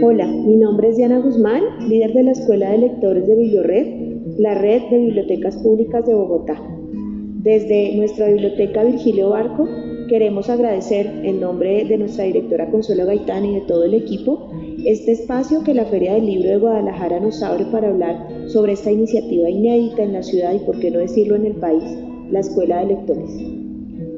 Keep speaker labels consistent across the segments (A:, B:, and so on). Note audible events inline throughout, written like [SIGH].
A: Hola, mi nombre es Diana Guzmán, líder de la Escuela de Lectores de Bibliored, la red de bibliotecas públicas de Bogotá. Desde nuestra biblioteca Virgilio Barco queremos agradecer en nombre de nuestra directora Consuelo Gaitán y de todo el equipo este espacio que la Feria del Libro de Guadalajara nos abre para hablar sobre esta iniciativa inédita en la ciudad y por qué no decirlo en el país, la Escuela de Lectores.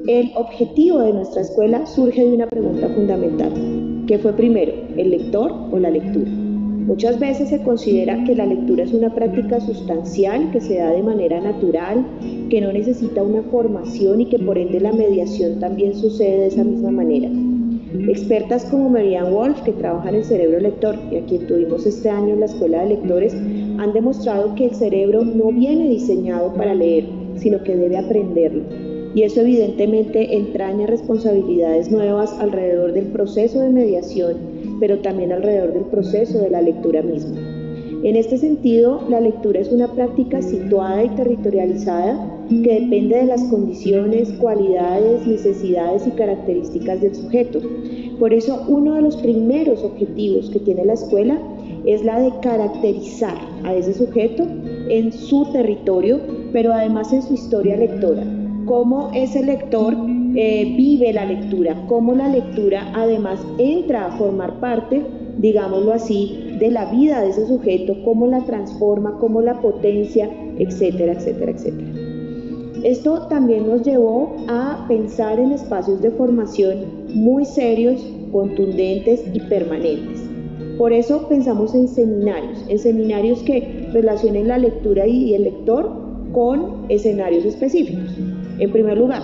A: El objetivo de nuestra escuela surge de una pregunta fundamental. ¿Qué fue primero, el lector o la lectura? Muchas veces se considera que la lectura es una práctica sustancial que se da de manera natural, que no necesita una formación y que por ende la mediación también sucede de esa misma manera. Expertas como Marianne Wolf, que trabaja en el cerebro lector y a quien tuvimos este año en la Escuela de Lectores, han demostrado que el cerebro no viene diseñado para leer, sino que debe aprenderlo y eso evidentemente entraña responsabilidades nuevas alrededor del proceso de mediación, pero también alrededor del proceso de la lectura misma. En este sentido, la lectura es una práctica situada y territorializada que depende de las condiciones, cualidades, necesidades y características del sujeto. Por eso, uno de los primeros objetivos que tiene la escuela es la de caracterizar a ese sujeto en su territorio, pero además en su historia lectora, cómo ese lector eh, vive la lectura, cómo la lectura además entra a formar parte, digámoslo así, de la vida de ese sujeto, cómo la transforma, cómo la potencia, etcétera, etcétera, etcétera. Esto también nos llevó a pensar en espacios de formación muy serios, contundentes y permanentes. Por eso pensamos en seminarios, en seminarios que relacionen la lectura y el lector con escenarios específicos. En primer lugar,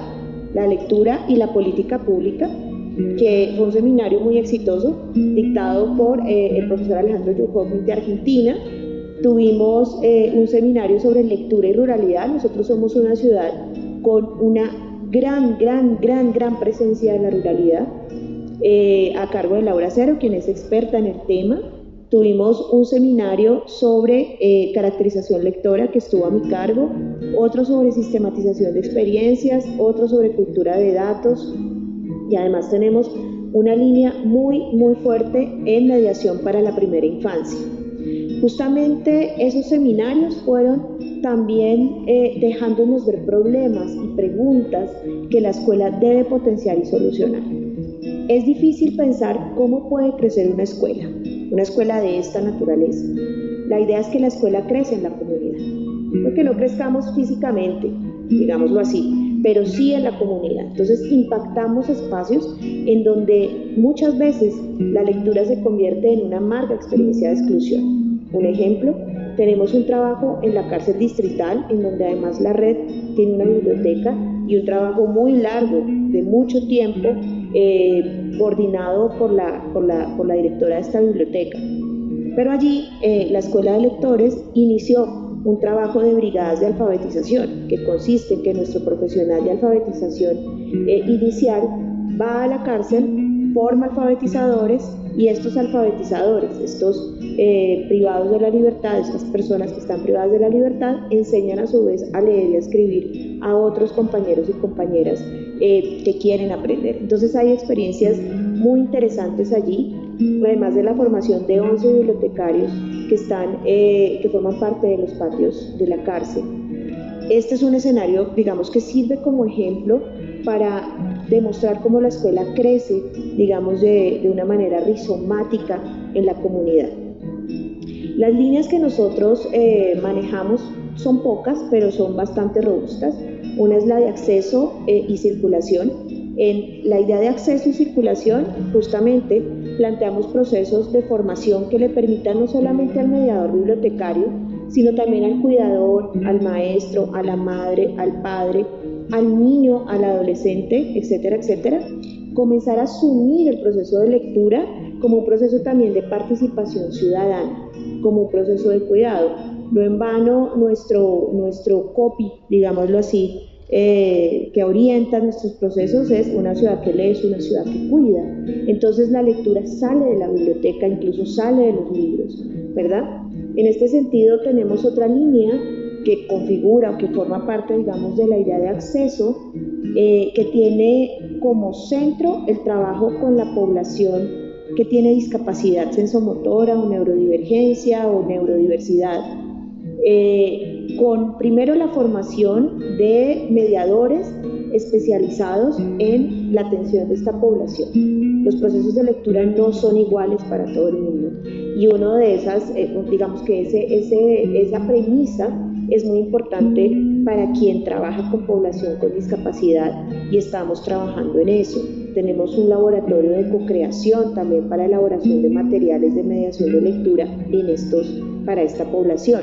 A: la lectura y la política pública, que fue un seminario muy exitoso, dictado por eh, el profesor Alejandro Yujovic de Argentina. Tuvimos eh, un seminario sobre lectura y ruralidad. Nosotros somos una ciudad con una gran, gran, gran, gran presencia de la ruralidad, eh, a cargo de Laura Cero, quien es experta en el tema. Tuvimos un seminario sobre eh, caracterización lectora que estuvo a mi cargo, otro sobre sistematización de experiencias, otro sobre cultura de datos y además tenemos una línea muy, muy fuerte en mediación para la primera infancia. Justamente esos seminarios fueron también eh, dejándonos ver problemas y preguntas que la escuela debe potenciar y solucionar. Es difícil pensar cómo puede crecer una escuela, una escuela de esta naturaleza. La idea es que la escuela crece en la comunidad, no que no crezcamos físicamente, digámoslo así, pero sí en la comunidad. Entonces impactamos espacios en donde muchas veces la lectura se convierte en una amarga experiencia de exclusión. Un ejemplo, tenemos un trabajo en la cárcel distrital, en donde además la red tiene una biblioteca y un trabajo muy largo, de mucho tiempo, eh, coordinado por la, por, la, por la, directora de esta biblioteca. Pero allí eh, la Escuela de Lectores inició un trabajo de brigadas de alfabetización, que consiste en que nuestro profesional de alfabetización eh, inicial va a la cárcel, forma alfabetizadores y estos alfabetizadores, estos privados de la libertad, estas personas que están privadas de la libertad, enseñan a su vez a leer y a escribir a otros compañeros y compañeras eh, que quieren aprender. Entonces hay experiencias muy interesantes allí, además de la formación de 11 bibliotecarios que, están, eh, que forman parte de los patios de la cárcel. Este es un escenario, digamos, que sirve como ejemplo para demostrar cómo la escuela crece, digamos, de, una manera rizomática en la comunidad. Las líneas que nosotros eh, manejamos son pocas, pero son bastante robustas. Una es la de acceso eh, y circulación. En la idea de acceso y circulación, justamente planteamos procesos de formación que le permitan no solamente al mediador bibliotecario, sino también al cuidador, al maestro, a la madre, al padre, al niño, al adolescente, etcétera, etcétera, comenzar a asumir el proceso de lectura como un proceso también de participación ciudadana, como un proceso de cuidado. No en vano nuestro, nuestro copy, digámoslo así, eh, que orienta nuestros procesos es una ciudad que lee, es una ciudad que cuida. Entonces la lectura sale de la biblioteca, incluso sale de los libros, ¿verdad? En este sentido tenemos otra línea que configura o que forma parte, digamos, de la idea de acceso, eh, que tiene como centro el trabajo con la población que tiene discapacidad sensomotora o neurodivergencia o neurodiversidad. Eh, con primero la formación de mediadores especializados en la atención de esta población. Los procesos de lectura no son iguales para todo el mundo y uno de esas, eh, digamos que ese, ese, esa premisa es muy importante para quien trabaja con población con discapacidad y estamos trabajando en eso. Tenemos un laboratorio de co-creación también para elaboración de materiales de mediación de lectura en estos, para esta población.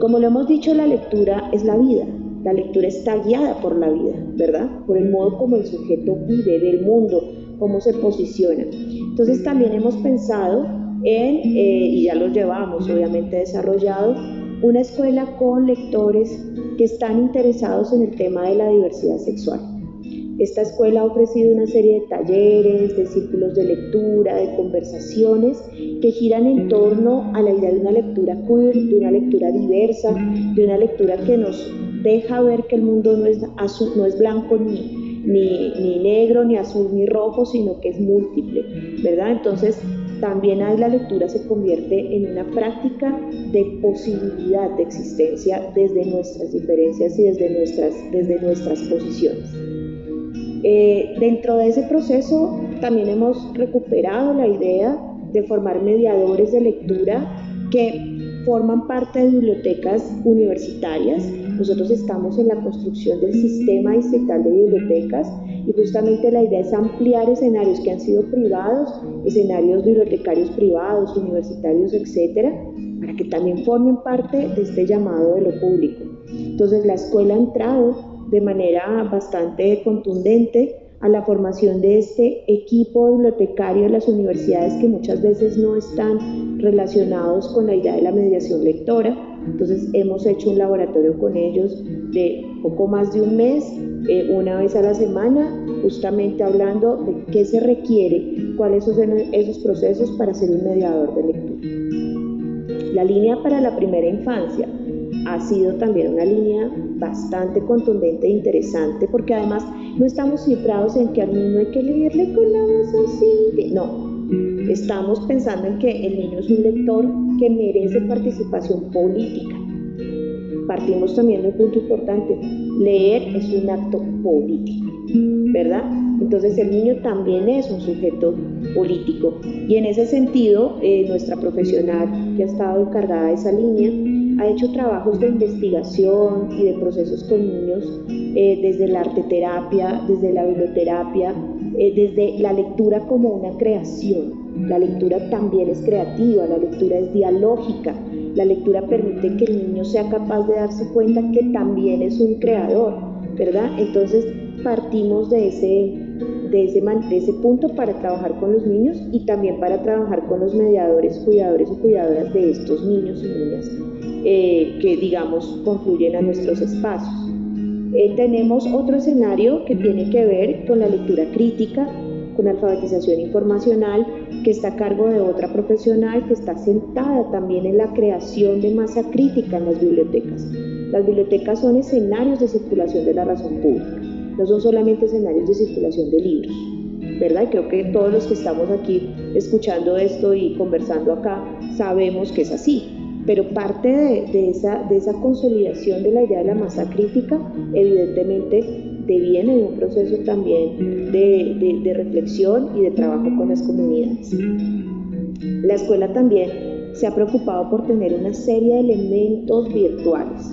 A: Como lo hemos dicho, la lectura es la vida. La lectura está guiada por la vida, ¿verdad? Por el modo como el sujeto vive del mundo, cómo se posiciona. Entonces también hemos pensado en, eh, y ya lo llevamos obviamente desarrollado, una escuela con lectores que están interesados en el tema de la diversidad sexual. Esta escuela ha ofrecido una serie de talleres, de círculos de lectura, de conversaciones que giran en torno a la idea de una lectura queer, de una lectura diversa, de una lectura que nos deja ver que el mundo no es, azul, no es blanco ni, ni, negro, ni azul, ni rojo, sino que es múltiple, ¿verdad? Entonces, también ahí la lectura se convierte en una práctica de posibilidad de existencia desde nuestras diferencias y desde nuestras, desde nuestras posiciones. Eh, dentro de ese proceso también hemos recuperado la idea de formar mediadores de lectura que forman parte de bibliotecas universitarias. Nosotros estamos en la construcción del sistema distrital de bibliotecas y justamente la idea es ampliar escenarios que han sido privados, escenarios bibliotecarios privados, universitarios, etcétera, para que también formen parte de este llamado de lo público. Entonces la escuela ha entrado de manera bastante contundente a la formación de este equipo bibliotecario de las universidades que muchas veces no están relacionados con la idea de la mediación lectora. Entonces hemos hecho un laboratorio con ellos de poco más de un mes, eh, una vez a la semana, justamente hablando de qué se requiere, cuáles son esos procesos para ser un mediador de lectura. La línea para la primera infancia ha sido también una línea bastante contundente e interesante porque además no estamos cifrados en que al niño hay que leerle con la voz así. No, estamos pensando en que el niño es un lector que merece participación política. Partimos también de un punto importante, leer es un acto político, ¿verdad? Entonces el niño también es un sujeto político y en ese sentido eh, nuestra profesional que ha estado encargada de esa línea ha hecho trabajos de investigación y de procesos con niños eh, desde la arteterapia, desde la biblioterapia, eh, desde la lectura como una creación. La lectura también es creativa, la lectura es dialógica, la lectura permite que el niño sea capaz de darse cuenta que también es un creador, ¿verdad? Entonces partimos de ese, de ese, punto para trabajar con los niños y también para trabajar con los mediadores, cuidadores y cuidadoras de estos niños y niñas eh, que, digamos, confluyen a nuestros espacios. Eh, tenemos otro escenario que tiene que ver con la lectura crítica, con alfabetización informacional, que está a cargo de otra profesional que está sentada también en la creación de masa crítica en las bibliotecas. Las bibliotecas son escenarios de circulación de la razón pública, no son solamente escenarios de circulación de libros. ¿verdad? Y creo que todos los que estamos aquí escuchando esto y conversando acá sabemos que es así pero parte de, esa, de esa consolidación de la idea de la masa crítica, evidentemente, deviene de un proceso también de, de reflexión y de trabajo con las comunidades. La escuela también se ha preocupado por tener una serie de elementos virtuales.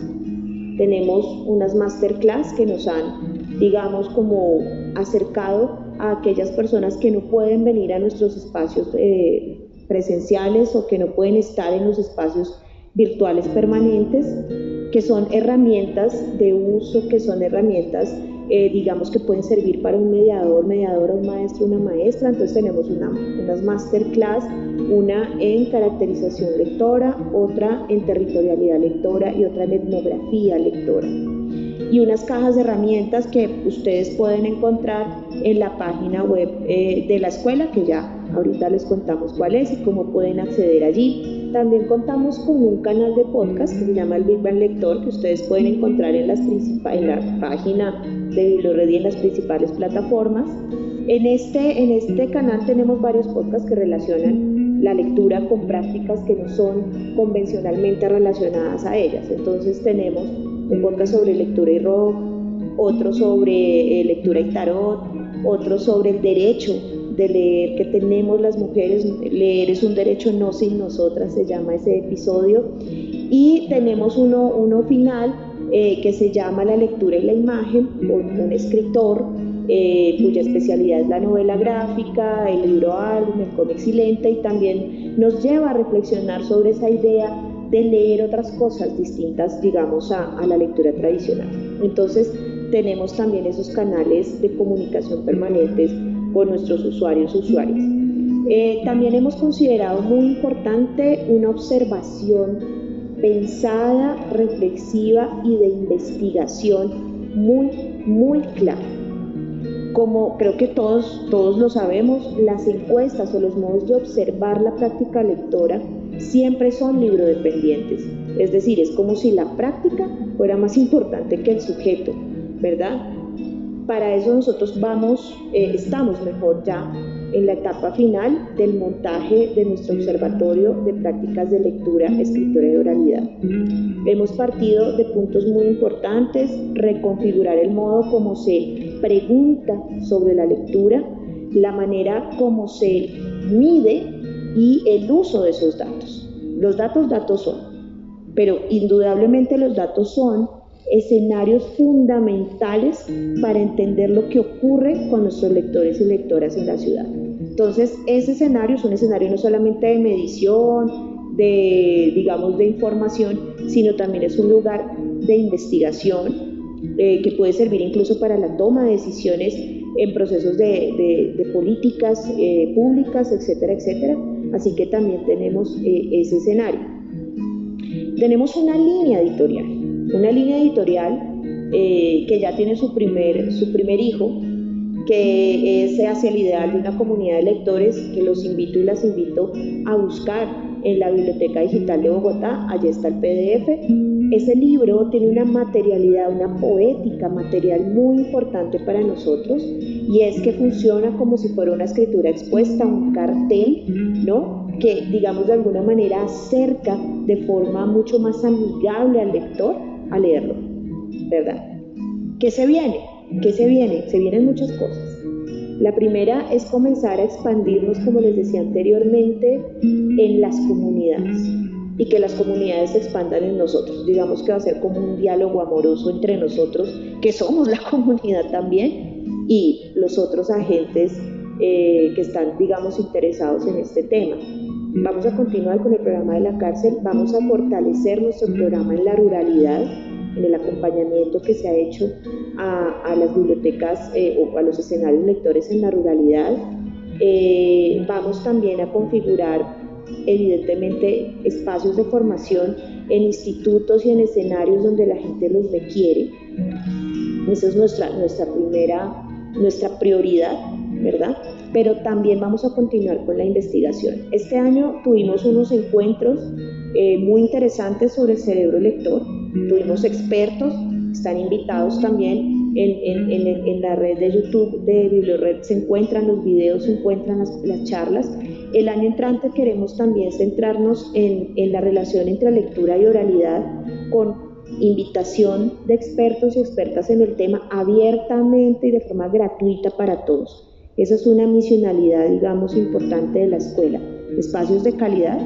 A: Tenemos unas masterclass que nos han, digamos, como acercado a aquellas personas que no pueden venir a nuestros espacios eh, presenciales o que no pueden estar en los espacios virtuales permanentes, que son herramientas de uso, que son herramientas, eh, digamos, que pueden servir para un mediador, mediadora, un maestro, una maestra. Entonces tenemos una, unas masterclass, una en caracterización lectora, otra en territorialidad lectora y otra en etnografía lectora. Y unas cajas de herramientas que ustedes pueden encontrar en la página web eh, de la escuela, que ya ahorita les contamos cuál es y cómo pueden acceder allí. También contamos con un canal de podcast que se llama el Big Bang Lector que ustedes pueden encontrar en, las en la página de BiblioReady en las principales plataformas. En este, en este canal tenemos varios podcasts que relacionan la lectura con prácticas que no son convencionalmente relacionadas a ellas. Entonces tenemos un podcast sobre lectura y rock, otro sobre eh, lectura y tarot, otro sobre el derecho de leer que tenemos las mujeres, leer es un derecho no sin nosotras, se llama ese episodio, y tenemos uno, uno final eh, que se llama La lectura y la imagen, con un escritor eh, cuya especialidad es la novela gráfica, el libro álbum, el cómic silente, y también nos lleva a reflexionar sobre esa idea de leer otras cosas distintas, digamos, a, a la lectura tradicional. Entonces, tenemos también esos canales de comunicación permanentes con nuestros usuarios usuarias. Eh, también hemos considerado muy importante una observación pensada, reflexiva y de investigación muy, muy clara. Como creo que todos, todos lo sabemos, las encuestas o los modos de observar la práctica lectora siempre son librodependientes. Es decir, es como si la práctica fuera más importante que el sujeto, ¿verdad? Para eso nosotros vamos, eh, estamos mejor ya en la etapa final del montaje de nuestro observatorio de prácticas de lectura, escritura y oralidad. Hemos partido de puntos muy importantes, reconfigurar el modo como se pregunta sobre la lectura, la manera como se mide y el uso de esos datos. Los datos, datos son, pero indudablemente los datos son escenarios fundamentales para entender lo que ocurre con nuestros lectores y lectoras en la ciudad. Entonces, ese escenario es un escenario no solamente de medición, de, digamos, de información, sino también es un lugar de investigación eh, que puede servir incluso para la toma de decisiones en procesos de, políticas eh, públicas, etcétera, etcétera. Así que también tenemos eh, ese escenario. Tenemos una línea editorial una línea editorial eh, que ya tiene su primer, su primer hijo, que es hacia el ideal de una comunidad de lectores que los invito y las invito a buscar en la Biblioteca Digital de Bogotá, allí está el PDF. Ese libro tiene una materialidad, una poética material muy importante para nosotros y es que funciona como si fuera una escritura expuesta, un cartel, ¿no? Que digamos de alguna manera acerca de forma mucho más amigable al lector a leerlo, ¿verdad? ¿Qué se viene? ¿Qué se viene? Se vienen muchas cosas. La primera es comenzar a expandirnos, como les decía anteriormente, en las comunidades y que las comunidades se expandan en nosotros. Digamos que va a ser como un diálogo amoroso entre nosotros, que somos la [LAUGHS] comunidad también, y los otros agentes eh, que están, digamos, interesados en este tema. Vamos a continuar con el programa de la cárcel, vamos a fortalecer nuestro programa en la ruralidad, en el acompañamiento que se ha hecho a, las bibliotecas eh, o a los escenarios lectores en la ruralidad. Eh, vamos también a configurar evidentemente espacios de formación en institutos y en escenarios donde la gente los requiere. Esa es nuestra, nuestra primera, nuestra prioridad, ¿verdad? Pero también vamos a continuar con la investigación. Este año tuvimos unos encuentros eh, muy interesantes sobre el cerebro lector, tuvimos expertos, están invitados también en, la red de YouTube de BiblioRed, se encuentran los videos, se encuentran las, las charlas. El año entrante queremos también centrarnos en, en la relación entre lectura y oralidad con invitación de expertos y expertas en el tema abiertamente y de forma gratuita para todos. Esa es una misionalidad, digamos, importante de la escuela. Espacios de calidad,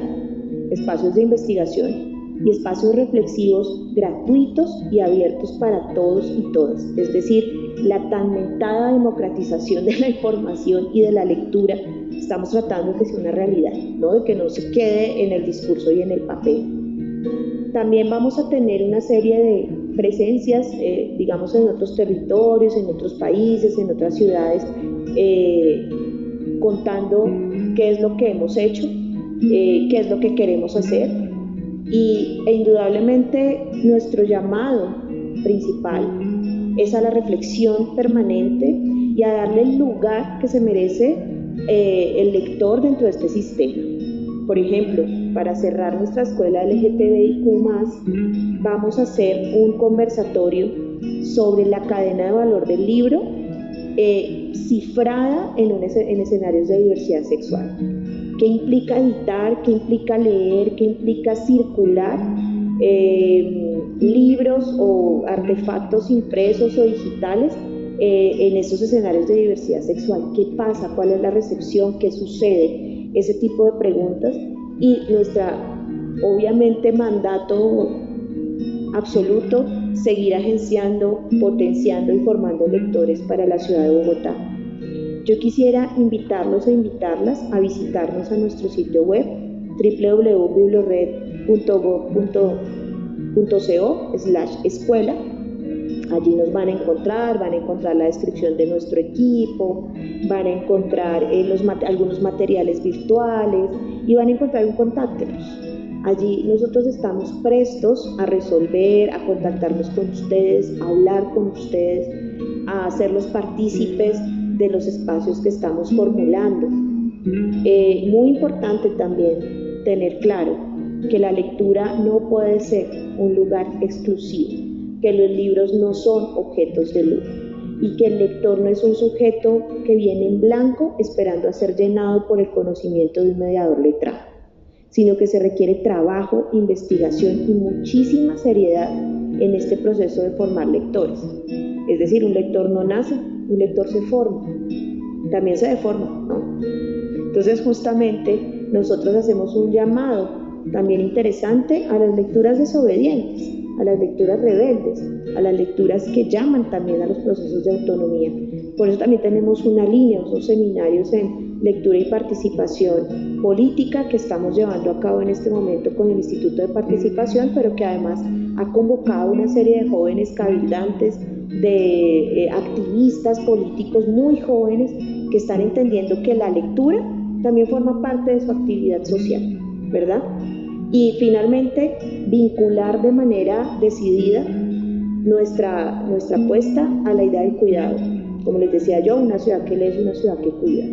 A: espacios de investigación y espacios reflexivos gratuitos y abiertos para todos y todas. Es decir, la tan mentada democratización de la información y de la lectura, estamos tratando de que sea una realidad, ¿no? de que no se quede en el discurso y en el papel. También vamos a tener una serie de presencias, eh, digamos, en otros territorios, en otros países, en otras ciudades, eh, contando qué es lo que hemos hecho, eh, qué es lo que queremos hacer y e indudablemente nuestro llamado principal es a la reflexión permanente y a darle el lugar que se merece eh, el lector dentro de este sistema. Por ejemplo, para cerrar nuestra escuela LGTBIQ, vamos a hacer un conversatorio sobre la cadena de valor del libro cifrada en, en escenarios de diversidad sexual. ¿Qué implica editar? ¿Qué implica leer? ¿Qué implica circular? Eh, libros o artefactos impresos o digitales eh, en estos escenarios de diversidad sexual. ¿Qué pasa? ¿Cuál es la recepción? ¿Qué sucede? Ese tipo de preguntas. Y nuestra, obviamente, mandato absoluto, seguir agenciando, potenciando y formando lectores para la ciudad de Bogotá. Yo quisiera invitarlos e invitarlas a visitarnos a nuestro sitio web www.biblored.gov.co slash escuela Allí nos van a encontrar, van a encontrar la descripción de nuestro equipo, van a encontrar eh, los, algunos materiales virtuales y van a encontrar un contacto. Allí nosotros estamos prestos a resolver, a contactarnos con ustedes, a hablar con ustedes, a hacerlos partícipes de los espacios que estamos formulando. Eh, muy importante también tener claro que la lectura no puede ser un lugar exclusivo que los libros no son objetos de luz y que el lector no es un sujeto que viene en blanco esperando a ser llenado por el conocimiento de un mediador letrado, sino que se requiere trabajo, investigación y muchísima seriedad en este proceso de formar lectores. Es decir, un lector no nace, un lector se forma, también se deforma. ¿no? Entonces, justamente nosotros hacemos un llamado también interesante a las lecturas desobedientes a las lecturas rebeldes, a las lecturas que llaman también a los procesos de autonomía. Por eso también tenemos una línea, unos seminarios en lectura y participación política que estamos llevando a cabo en este momento con el Instituto de Participación, pero que además ha convocado una serie de jóvenes cabildantes, de eh, activistas políticos muy jóvenes que están entendiendo que la lectura también forma parte de su actividad social, ¿verdad? Y finalmente, vincular de manera decidida nuestra, nuestra apuesta a la idea del cuidado. Como les decía yo, una ciudad que lee es una ciudad que cuida,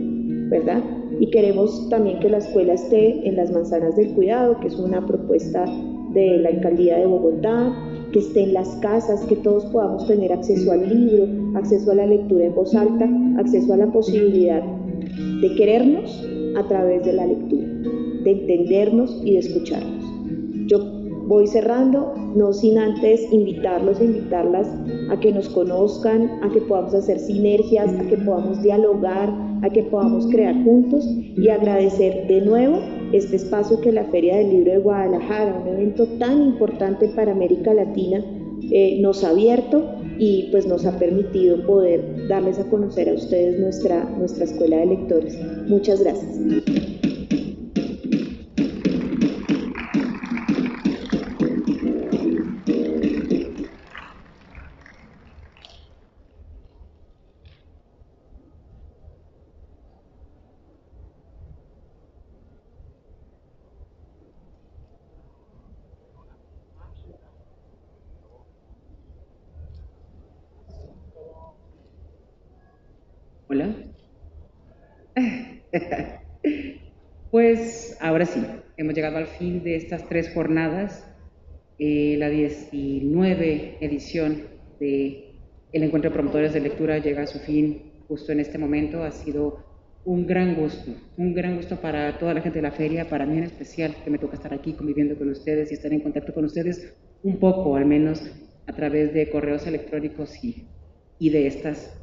A: ¿verdad? Y queremos también que la escuela esté en las manzanas del cuidado, que es una propuesta de la alcaldía de Bogotá, que esté en las casas, que todos podamos tener acceso al libro, acceso a la lectura en voz alta, acceso a la posibilidad de querernos a través de la lectura de entendernos y de escucharnos. Yo voy cerrando, no sin antes invitarlos e invitarlas a que nos conozcan, a que podamos hacer sinergias, a que podamos dialogar, a que podamos crear juntos y agradecer de nuevo este espacio que la Feria del Libro de Guadalajara, un evento tan importante para América Latina, eh, nos ha abierto y pues nos ha permitido poder darles a conocer a ustedes nuestra, nuestra escuela de lectores. Muchas gracias.
B: Ahora sí, hemos llegado al fin de estas tres jornadas, eh, la 19 edición de el Encuentro de Promotores de Lectura llega a su fin justo en este momento. Ha sido un gran gusto, un gran gusto para toda la gente de la feria, para mí en especial, que me toca estar aquí conviviendo con ustedes y estar en contacto con ustedes un poco, al menos a través de correos electrónicos y, y de estas,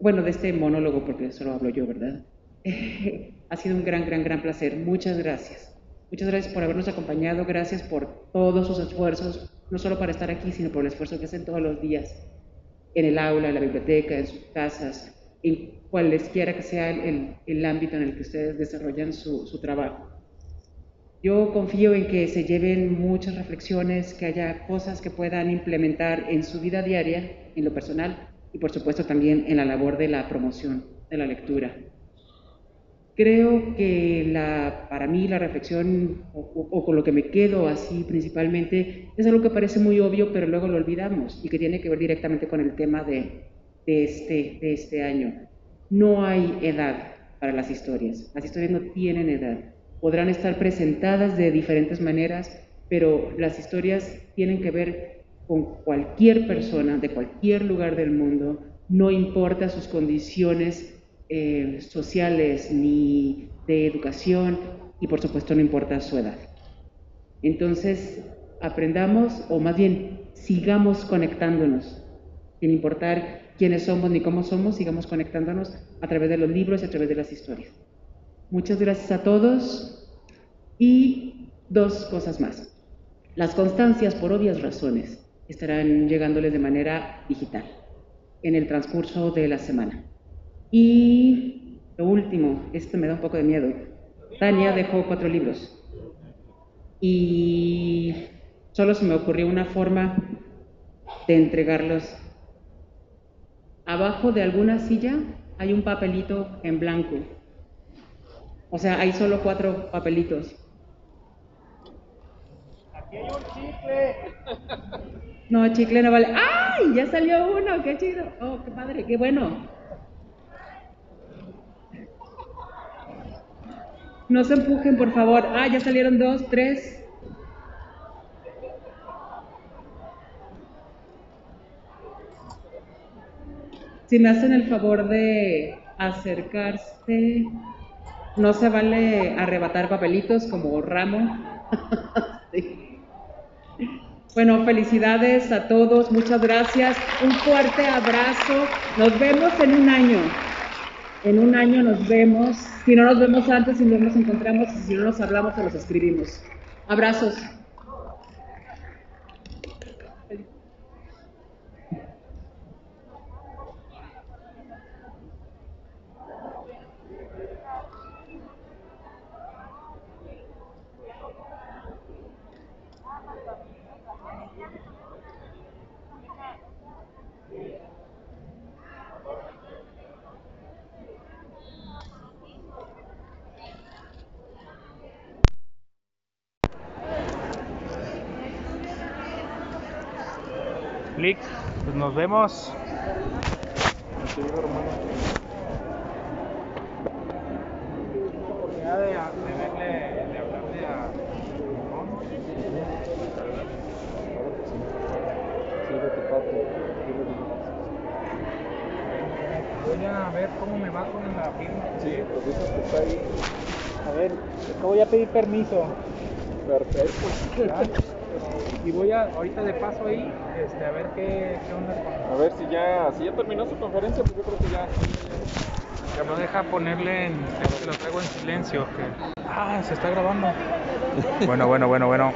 B: bueno, de este monólogo, porque solo hablo yo, ¿verdad? [LAUGHS] ha sido un gran, gran, gran placer. Muchas gracias. Muchas gracias por habernos acompañado, gracias por todos sus esfuerzos, no solo para estar aquí, sino por el esfuerzo que hacen todos los días en el aula, en la biblioteca, en sus casas, en cualesquiera que sea el, el ámbito en el que ustedes desarrollan su, su trabajo. Yo confío en que se lleven muchas reflexiones, que haya cosas que puedan implementar en su vida diaria, en lo personal y por supuesto también en la labor de la promoción de la lectura. Creo que la, para mí la reflexión o, con lo que me quedo así principalmente es algo que parece muy obvio pero luego lo olvidamos y que tiene que ver directamente con el tema de, de, este, de este año. No hay edad para las historias, las historias no tienen edad. Podrán estar presentadas de diferentes maneras, pero las historias tienen que ver con cualquier persona de cualquier lugar del mundo, no importa sus condiciones eh, sociales ni de educación y por supuesto no importa su edad. Entonces, aprendamos o más bien sigamos conectándonos, sin importar quiénes somos ni cómo somos, sigamos conectándonos a través de los libros y a través de las historias. Muchas gracias a todos y dos cosas más. Las constancias, por obvias razones, estarán llegándoles de manera digital en el transcurso de la semana. Y lo último, esto me da un poco de miedo. Tania dejó cuatro libros y solo se me ocurrió una forma de entregarlos. Abajo de alguna silla hay un papelito en blanco. O sea, hay solo cuatro papelitos.
C: Aquí hay un chicle.
B: No, chicle no vale. ¡Ay! Ya salió uno, qué chido. Oh, qué padre, qué bueno. No se empujen, por favor. Ah, ya salieron dos, tres. Si me hacen el favor de acercarse, no se vale arrebatar papelitos como ramo. [LAUGHS] Sí. Bueno, felicidades a todos, muchas gracias, un fuerte abrazo, nos vemos en un año, en un año nos vemos, si no nos vemos antes, si no nos encontramos, si no nos hablamos, se los escribimos. Abrazos.
C: Lick, pues nos vemos. Voy a ver cómo me va con la firma.
D: Sí, pues dices que está ahí.
C: A ver, es que voy a pedir permiso.
D: Perfecto. [LAUGHS]
C: ¿ya? Y voy a, ahorita de paso ahí, este, a ver qué, qué onda con...
D: A ver si ya, si ya terminó su conferencia, pues yo creo que ya.
C: Que no deja ponerle en. Es que lo traigo en silencio. Que... Ah, se está grabando. bueno, bueno, bueno, bueno.